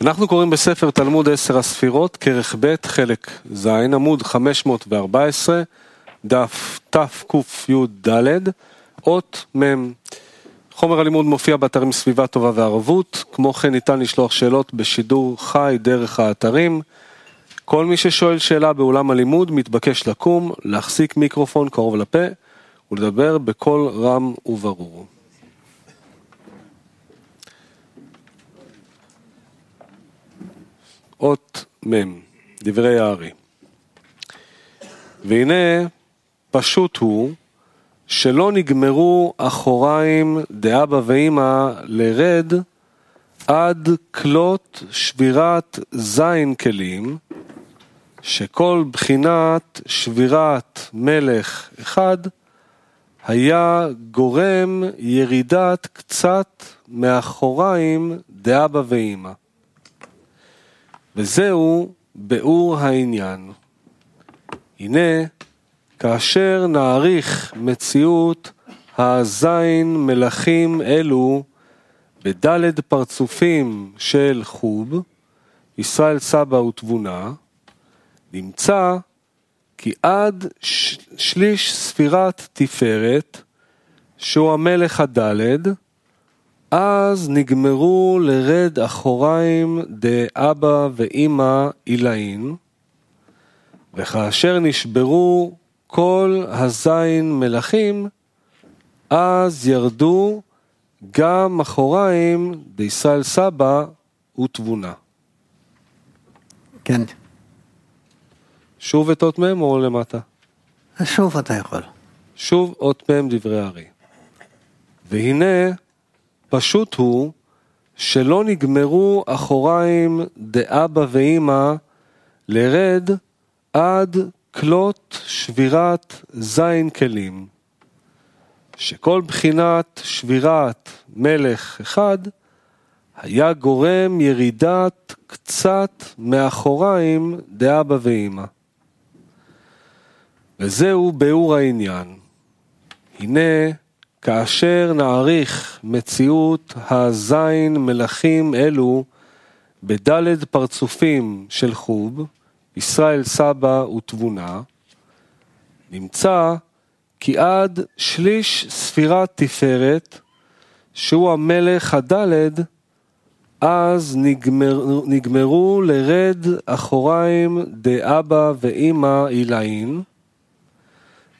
אנחנו קוראים בספר תלמוד עשר הספירות, כרך ב', חלק ז', עמוד 514, דף תקי"ד, אות מ'. חומר הלימוד מופיע באתרים סביבה טובה וערבות, כמו כן ניתן לשלוח שאלות בשידור חי דרך האתרים. כל מי ששואל שאלה באולם הלימוד מתבקש לקום, להחזיק מיקרופון קרוב לפה ולדבר בקול רם וברור. אות מ', דברי הארי. והנה פשוט הוא שלא נגמרו אחוריים דאבא ואמא לרד עד כלות שבירת זין כלים, שכל בחינת שבירת מלך אחד היה גורם ירידת קצת מאחוריים דאבא ואמא. וזהו ביאור העניין. הנה, כאשר נעריך מציאות הזין מלכים אלו בדלת פרצופים של חוב, ישראל סבא ותבונה, נמצא כי עד שליש ספירת תפארת, שהוא המלך הדלת, אז נגמרו לרד אחוריים דאבא ואמא עילאין, וכאשר נשברו כל הזין מלכים, אז ירדו גם אחוריים דישראל סבא ותבונה. כן. שוב את אות מ' או למטה? שוב אתה יכול. שוב אות מ' דברי הארי. והנה פשוט הוא שלא נגמרו אחוריים דאבא ואמא לרד עד כלות שבירת זין כלים, שכל בחינת שבירת מלך אחד היה גורם ירידת קצת מאחוריים דאבא ואמא. וזהו ביאור העניין. הנה כאשר נעריך מציאות הזין מלכים אלו בדלת פרצופים של חוב, ישראל סבא ותבונה, נמצא כי עד שליש ספירת תפארת, שהוא המלך הדלת, אז נגמר, נגמרו לרד אחוריים דאבא ואמא עילאין,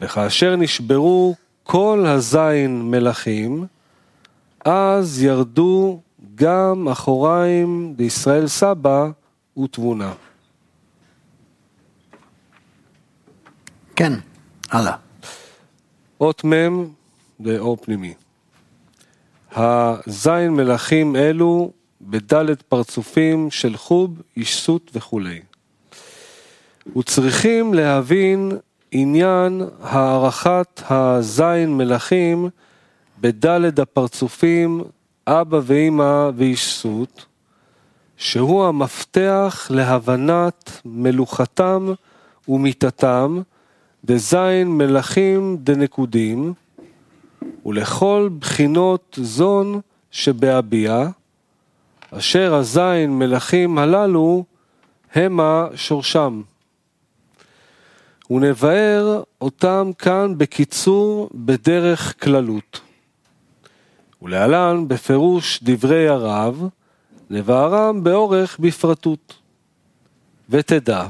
וכאשר נשברו כל הזין מלכים, אז ירדו גם אחוריים לישראל סבא ותבונה. כן, הלאה. אות מ' לאור פנימי. הזין מלכים אלו בדלת פרצופים של חוב, אישסות וכולי. וצריכים להבין עניין הערכת הזין מלכים בדלת הפרצופים אבא ואמא ואישסות, שהוא המפתח להבנת מלוכתם ומיתתם דזין מלכים דנקודים, ולכל בחינות זון שבהביע, אשר הזין מלכים הללו המה שורשם. ונבאר אותם כאן בקיצור בדרך כללות. ולהלן בפירוש דברי הרב, לבארם באורך בפרטות. ותדע,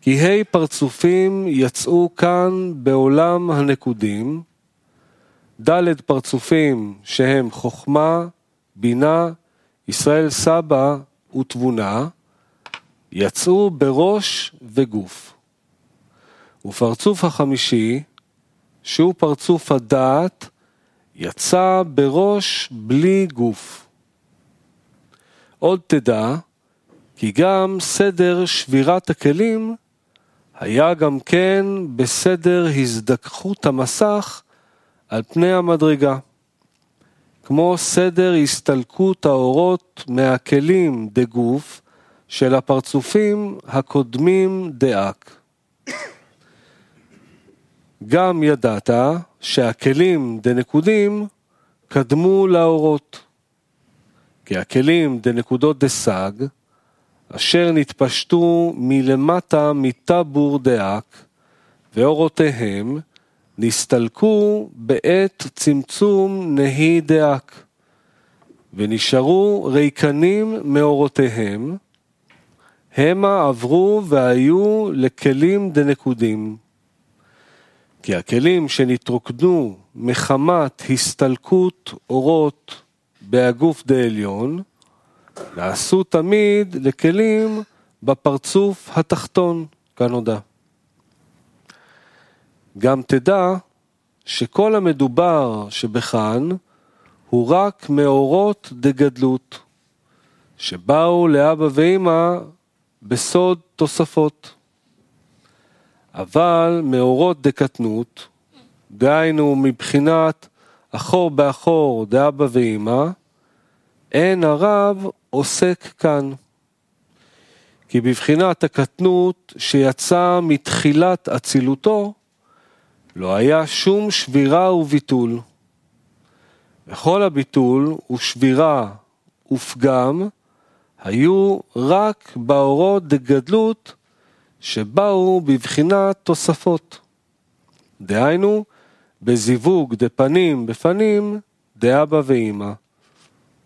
כי ה' פרצופים יצאו כאן בעולם הנקודים, ד' פרצופים שהם חוכמה, בינה, ישראל סבא ותבונה, יצאו בראש וגוף. ופרצוף החמישי, שהוא פרצוף הדעת, יצא בראש בלי גוף. עוד תדע, כי גם סדר שבירת הכלים היה גם כן בסדר הזדככות המסך על פני המדרגה, כמו סדר הסתלקות האורות מהכלים דגוף של הפרצופים הקודמים דאק. גם ידעת שהכלים דנקודים קדמו לאורות, כי הכלים דנקודות דסג, אשר נתפשטו מלמטה מטבור דאק, ואורותיהם נסתלקו בעת צמצום נהי דאק, ונשארו ריקנים מאורותיהם, המה עברו והיו לכלים דנקודים. כי הכלים שנתרוקנו מחמת הסתלקות אורות בהגוף דעליון, נעשו תמיד לכלים בפרצוף התחתון, כנודע. גם תדע שכל המדובר שבכאן הוא רק מאורות דגדלות, שבאו לאבא ואמא בסוד תוספות. אבל מאורות דקטנות, דהיינו מבחינת אחור באחור דאבא ואמא, אין הרב עוסק כאן. כי בבחינת הקטנות שיצא מתחילת אצילותו, לא היה שום שבירה וביטול. וכל הביטול ושבירה ופגם היו רק באורות דגדלות שבאו בבחינת תוספות. דהיינו, בזיווג דפנים בפנים, דאבא ואמא,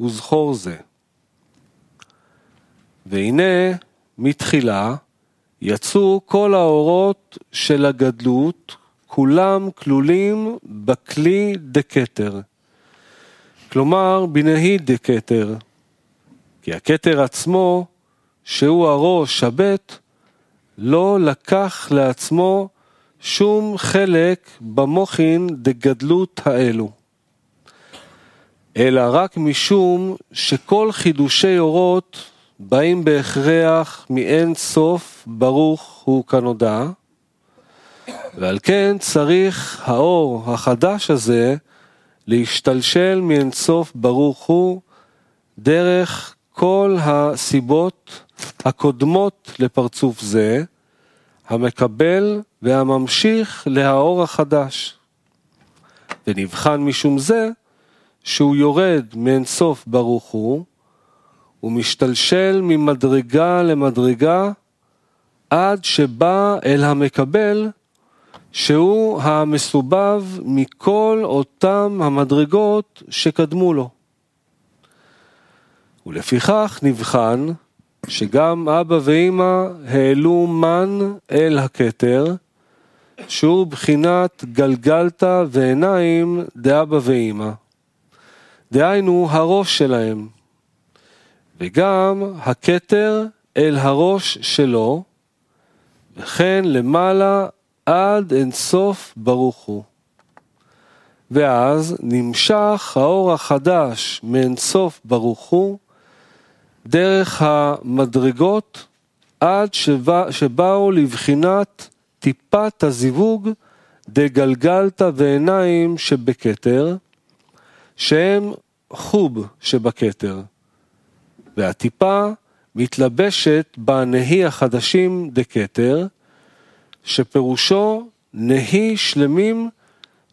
וזכור זה. והנה, מתחילה, יצאו כל האורות של הגדלות, כולם כלולים בכלי דקטר. כלומר, בנהי דקטר. כי הכתר עצמו, שהוא הראש הבט, לא לקח לעצמו שום חלק במוחין דגדלות האלו, אלא רק משום שכל חידושי אורות באים בהכרח מאין סוף ברוך הוא כנודע, ועל כן צריך האור החדש הזה להשתלשל מאין סוף ברוך הוא דרך כל הסיבות הקודמות לפרצוף זה, המקבל והממשיך להאור החדש. ונבחן משום זה שהוא יורד מאינסוף ברוך הוא, ומשתלשל ממדרגה למדרגה עד שבא אל המקבל שהוא המסובב מכל אותם המדרגות שקדמו לו. ולפיכך נבחן שגם אבא ואמא העלו מן אל הכתר, שהוא בחינת גלגלתא ועיניים דאבא ואמא. דהיינו הראש שלהם, וגם הכתר אל הראש שלו, וכן למעלה עד אינסוף ברוך הוא. ואז נמשך האור החדש מאינסוף ברוך הוא דרך המדרגות עד שבא, שבאו לבחינת טיפת הזיווג דגלגלתא ועיניים שבכתר, שהם חוב שבכתר, והטיפה מתלבשת בנהי החדשים דכתר, שפירושו נהי שלמים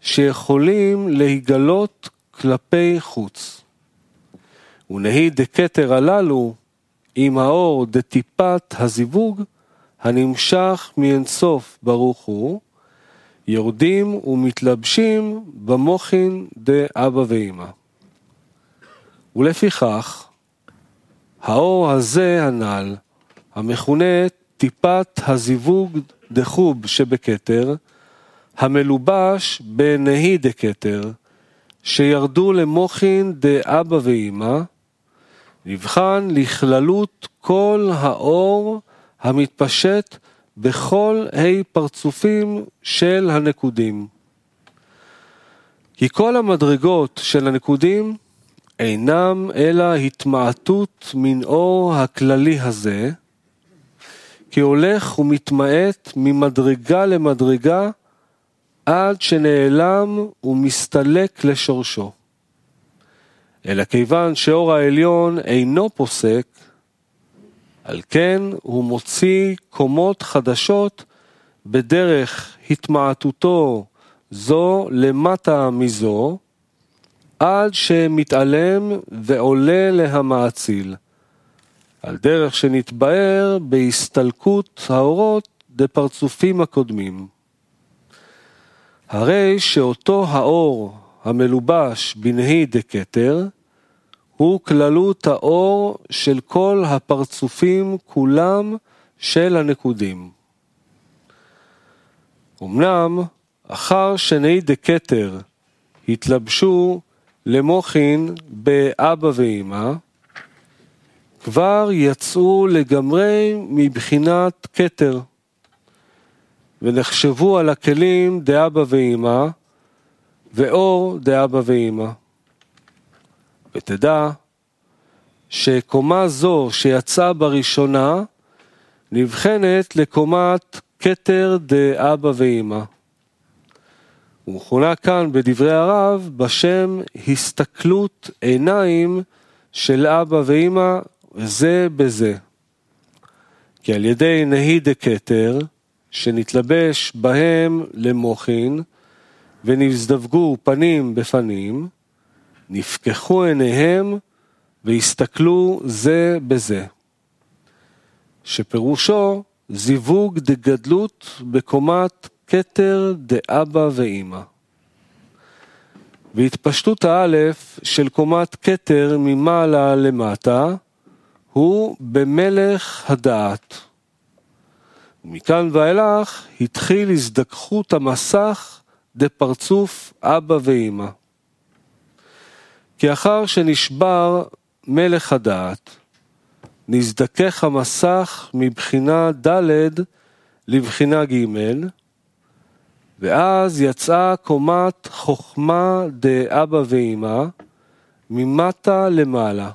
שיכולים להיגלות כלפי חוץ. ונהי דקטר הללו עם האור דטיפת הזיווג הנמשך מאינסוף ברוך הוא, יורדים ומתלבשים במוחין דאבא ואמא. ולפיכך, האור הזה הנ"ל, המכונה טיפת הזיווג דחוב שבכתר, המלובש בנהי דכתר, שירדו למוחין דאבא ואמא, נבחן לכללות כל האור המתפשט בכל ה' פרצופים של הנקודים. כי כל המדרגות של הנקודים אינם אלא התמעטות מן אור הכללי הזה, כי הולך ומתמעט ממדרגה למדרגה עד שנעלם ומסתלק לשורשו. אלא כיוון שאור העליון אינו פוסק, על כן הוא מוציא קומות חדשות בדרך התמעטותו זו למטה מזו, עד שמתעלם ועולה להמאציל, על דרך שנתבאר בהסתלקות האורות דפרצופים הקודמים. הרי שאותו האור המלובש בנהי דקטר, הוא כללות האור של כל הפרצופים כולם של הנקודים. אמנם, אחר שני דקטר התלבשו למוחין באבא ואמא, כבר יצאו לגמרי מבחינת כתר, ונחשבו על הכלים דאבא ואמא, ואור דאבא ואמא. ותדע שקומה זו שיצאה בראשונה נבחנת לקומת כתר דאבא ואמא. הוא מכונה כאן בדברי הרב בשם הסתכלות עיניים של אבא ואמא זה בזה. כי על ידי נהי דקטר, שנתלבש בהם למוחין, ונזדווגו פנים בפנים, נפקחו עיניהם והסתכלו זה בזה. שפירושו זיווג דגדלות בקומת כתר דאבא ואימא. והתפשטות האלף של קומת כתר ממעלה למטה הוא במלך הדעת. ומכאן ואילך התחיל הזדככות המסך דפרצוף אבא ואימא. כי אחר שנשבר מלך הדעת, נזדכך המסך מבחינה ד' לבחינה ג', ואז יצאה קומת חוכמה דאבא ואמא ממטה למעלה.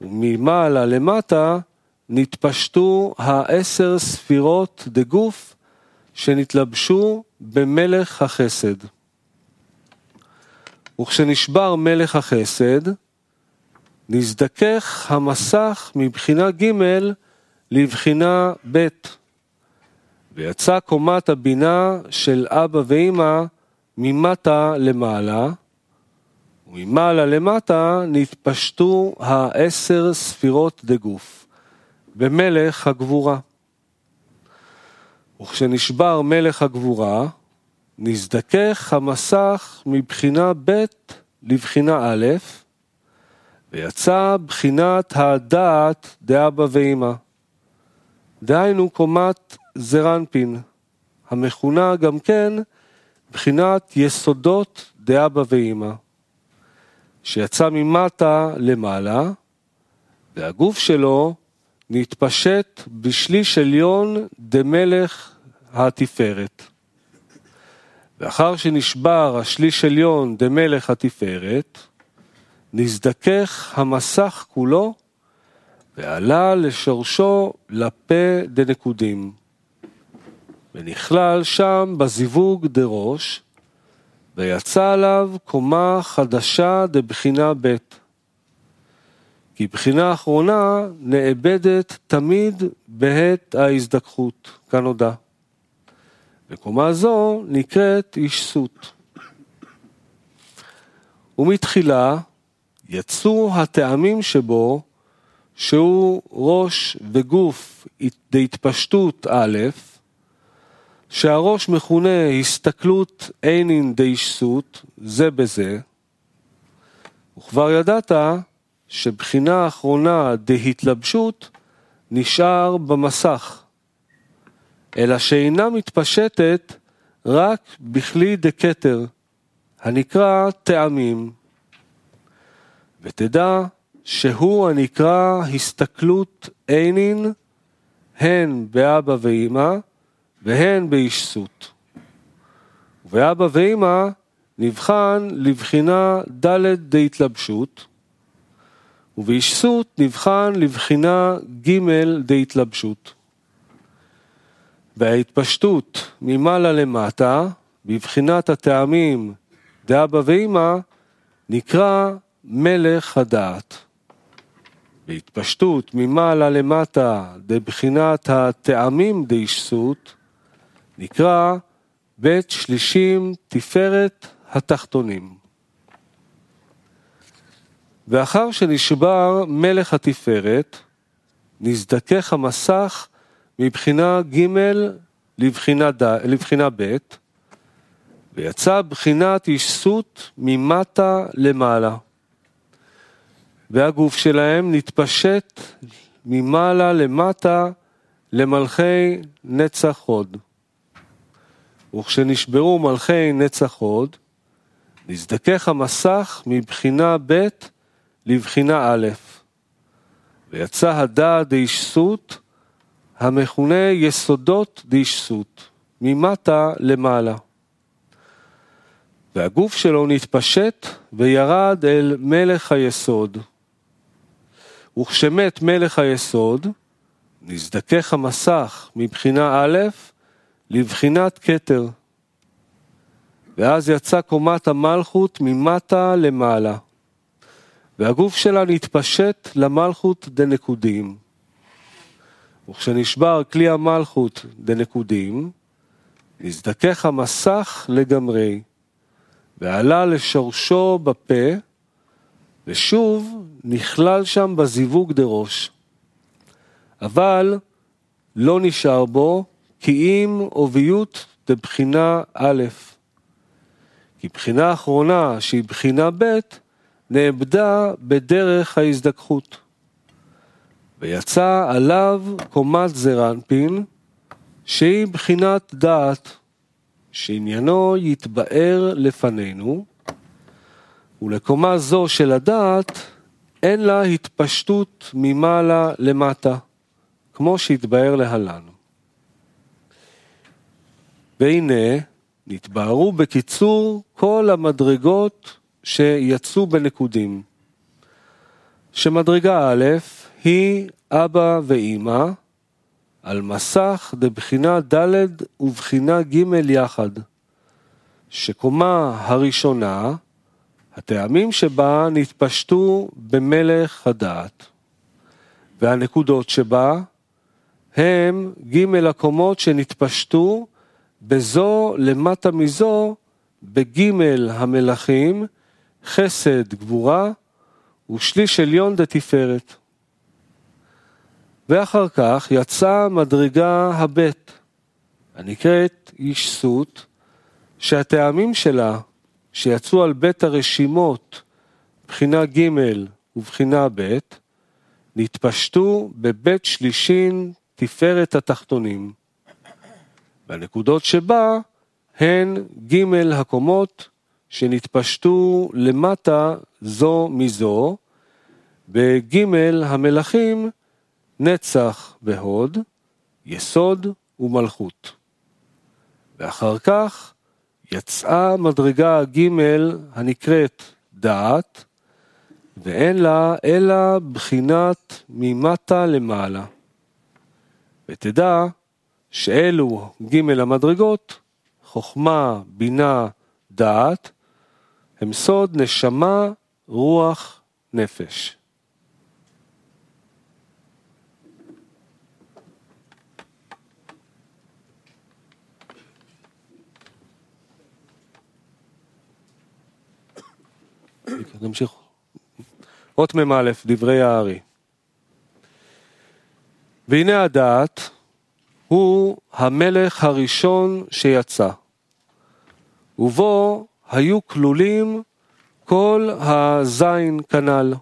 וממעלה למטה נתפשטו העשר ספירות דגוף שנתלבשו במלך החסד. וכשנשבר מלך החסד, נזדכך המסך מבחינה ג' לבחינה ב', ויצא קומת הבינה של אבא ואמא ממטה למעלה, וממעלה למטה נתפשטו העשר ספירות דגוף, במלך הגבורה. וכשנשבר מלך הגבורה, נזדכך המסך מבחינה ב' לבחינה א', ויצא בחינת הדעת דאבא ואמא. דהיינו קומת זרנפין, המכונה גם כן בחינת יסודות דאבא ואמא, שיצא ממטה למעלה, והגוף שלו נתפשט בשליש עליון דמלך התפארת. לאחר שנשבר השליש עליון דמלך התפארת, נזדכך המסך כולו ועלה לשורשו לפה דנקודים. ונכלל שם בזיווג דראש, ויצא עליו קומה חדשה דבחינה ב'. כי בחינה אחרונה נאבדת תמיד בעת ההזדככות, כנודע. וקומה זו נקראת אישסות. ומתחילה יצאו הטעמים שבו, שהוא ראש וגוף דהתפשטות א', שהראש מכונה הסתכלות עינין דאישסות, זה בזה, וכבר ידעת שבחינה האחרונה דהתלבשות נשאר במסך, אלא שאינה מתפשטת רק בכלי דקטר, הנקרא טעמים. ותדע שהוא הנקרא הסתכלות עינין, הן באבא ואמא, והן באישסות. ובאבא ואמא נבחן לבחינה ד' דהתלבשות, ובאישסות נבחן לבחינה ג' דהתלבשות. וההתפשטות ממעלה למטה, בבחינת הטעמים דאבא ואמא, נקרא מלך הדעת. בהתפשטות ממעלה למטה דבחינת הטעמים דאישסות, נקרא בית שלישים תפארת התחתונים. ואחר שנשבר מלך התפארת, נזדכך המסך מבחינה ג' לבחינה, ד... לבחינה ב', ויצא בחינת אישסות ממטה למעלה. והגוף שלהם נתפשט ממעלה למטה למלכי נצח הוד. וכשנשברו מלכי נצח הוד, נזדכך המסך מבחינה ב' לבחינה א', ויצא הדע דאישסות, המכונה יסודות דאישסות, ממטה למעלה. והגוף שלו נתפשט וירד אל מלך היסוד. וכשמת מלך היסוד, נזדכך המסך מבחינה א' לבחינת כתר. ואז יצא קומת המלכות ממטה למעלה, והגוף שלה נתפשט למלכות דנקודים. וכשנשבר כלי המלכות דנקודים, נזדכך המסך לגמרי, ועלה לשורשו בפה, ושוב נכלל שם בזיווג דראש. אבל לא נשאר בו כי אם עוביות דבחינה א', כי בחינה אחרונה שהיא בחינה ב', נאבדה בדרך ההזדככות. ויצא עליו קומת זרנפין, שהיא בחינת דעת, שעניינו יתבאר לפנינו, ולקומה זו של הדעת אין לה התפשטות ממעלה למטה, כמו שהתבאר להלן. והנה, נתבהרו בקיצור כל המדרגות שיצאו בנקודים. שמדרגה א' היא אבא ואימא על מסך דבחינה ד' ובחינה ג' יחד, שקומה הראשונה, הטעמים שבה נתפשטו במלך הדעת, והנקודות שבה הם ג' הקומות שנתפשטו בזו למטה מזו בגימל המלכים, חסד גבורה ושליש עליון דתפארת. ואחר כך יצאה מדרגה הבית, הנקראת אישסות, שהטעמים שלה, שיצאו על בית הרשימות, בחינה ג' ובחינה ב', נתפשטו בבית שלישין תפארת התחתונים. והנקודות שבה הן ג' הקומות שנתפשטו למטה זו מזו, בג' המלכים נצח והוד, יסוד ומלכות. ואחר כך יצאה מדרגה ג' הנקראת דעת, ואין לה אלא בחינת ממטה למעלה. ותדע שאלו ג' המדרגות, חוכמה, בינה, דעת, הם סוד נשמה, רוח, נפש. נמשיך. אות מ"א, דברי הארי. והנה הדעת הוא המלך הראשון שיצא, ובו היו כלולים כל הזין כנ"ל.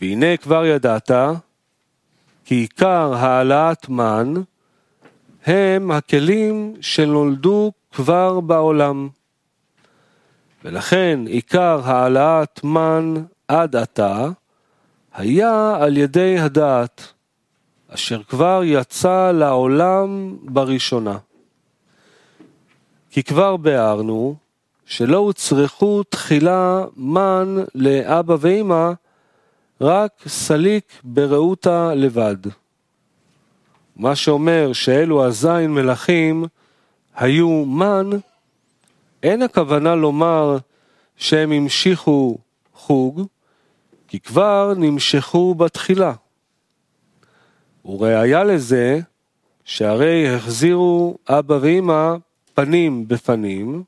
והנה כבר ידעת כי עיקר העלאת מן הם הכלים שנולדו כבר בעולם. ולכן עיקר העלאת מן עד עתה היה על ידי הדעת. אשר כבר יצא לעולם בראשונה. כי כבר ביארנו שלא הוצרכו תחילה מן לאבא ואמא, רק סליק ברעותה לבד. מה שאומר שאלו הזין מלכים היו מן, אין הכוונה לומר שהם המשיכו חוג, כי כבר נמשכו בתחילה. וראיה לזה, שהרי החזירו אבא ואמא פנים בפנים,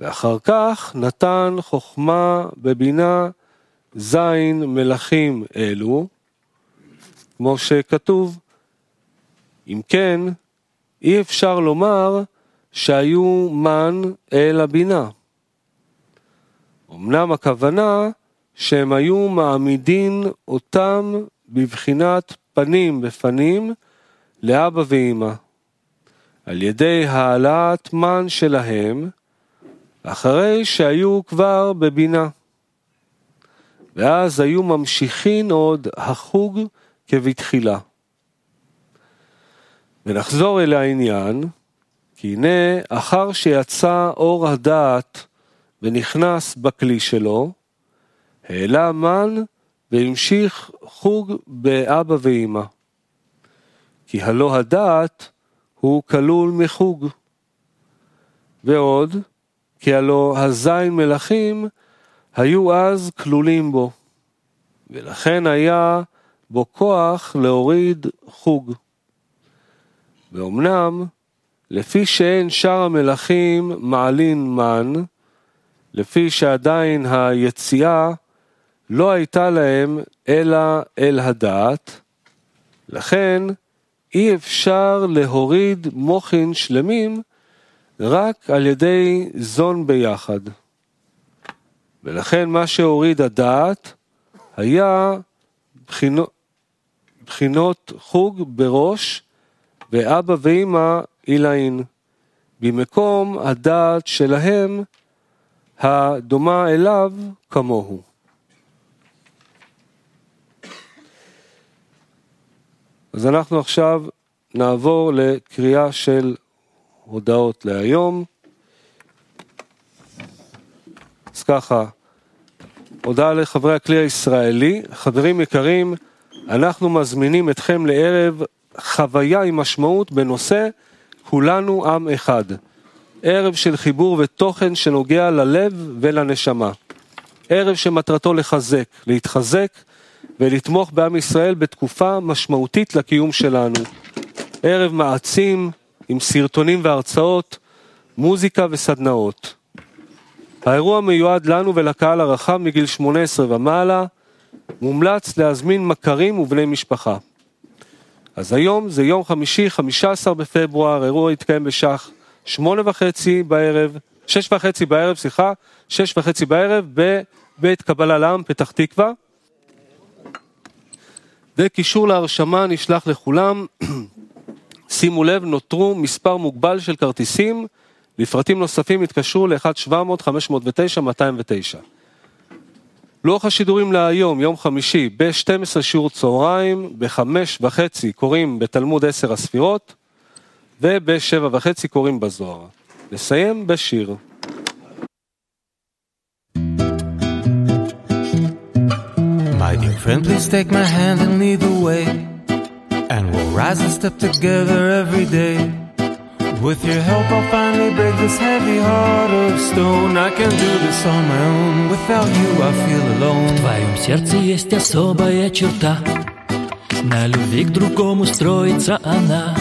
ואחר כך נתן חוכמה בבינה זין מלכים אלו, כמו שכתוב. אם כן, אי אפשר לומר שהיו מן אל הבינה. אמנם הכוונה שהם היו מעמידים אותם בבחינת פנים בפנים לאבא ואמא, על ידי העלאת מן שלהם, אחרי שהיו כבר בבינה. ואז היו ממשיכין עוד החוג כבתחילה. ונחזור אל העניין, כי הנה אחר שיצא אור הדעת ונכנס בכלי שלו, העלה מן והמשיך חוג באבא ואמא. כי הלא הדעת הוא כלול מחוג. ועוד, כי הלא הזין מלכים היו אז כלולים בו, ולכן היה בו כוח להוריד חוג. ואומנם, לפי שאין שאר המלכים מעלין מן, לפי שעדיין היציאה לא הייתה להם אלא אל הדעת, לכן אי אפשר להוריד מוחין שלמים רק על ידי זון ביחד. ולכן מה שהוריד הדעת היה בחינות, בחינות חוג בראש ואבא ואמא עילאין, במקום הדעת שלהם הדומה אליו כמוהו. אז אנחנו עכשיו נעבור לקריאה של הודעות להיום. אז ככה, הודעה לחברי הכלי הישראלי, חברים יקרים, אנחנו מזמינים אתכם לערב חוויה עם משמעות בנושא כולנו עם אחד. ערב של חיבור ותוכן שנוגע ללב ולנשמה. ערב שמטרתו לחזק, להתחזק ולתמוך בעם ישראל בתקופה משמעותית לקיום שלנו. ערב מעצים עם סרטונים והרצאות, מוזיקה וסדנאות. האירוע מיועד לנו ולקהל הרחב מגיל 18 ומעלה, מומלץ להזמין מכרים ובני משפחה. אז היום זה יום חמישי, 15 בפברואר, האירוע יתקיים בשח שמונה וחצי בערב, שש וחצי בערב, סליחה, שש וחצי בערב בבית קבלה לעם, פתח תקווה. וקישור להרשמה נשלח לכולם. שימו לב, נותרו מספר מוגבל של כרטיסים. לפרטים נוספים התקשרו ל-1-700-509-209. לוח השידורים להיום, יום חמישי, ב-12 שיעור צהריים, ב-5 וחצי קוראים בתלמוד 10 הספירות, וב-7 וחצי קוראים בזוהר. נסיים בשיר. Please take my hand and lead the way. And we'll rise and step together every day. With your help, I'll finally break this heavy heart of stone. I can do this on my own. Without you, I feel alone. В твоем сердце есть особая черта. На любви к другому строится она.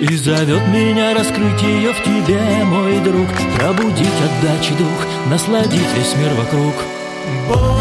И зовет меня раскрыть ее в тебе, мой друг Пробудить отдачи дух, насладить весь мир вокруг Бог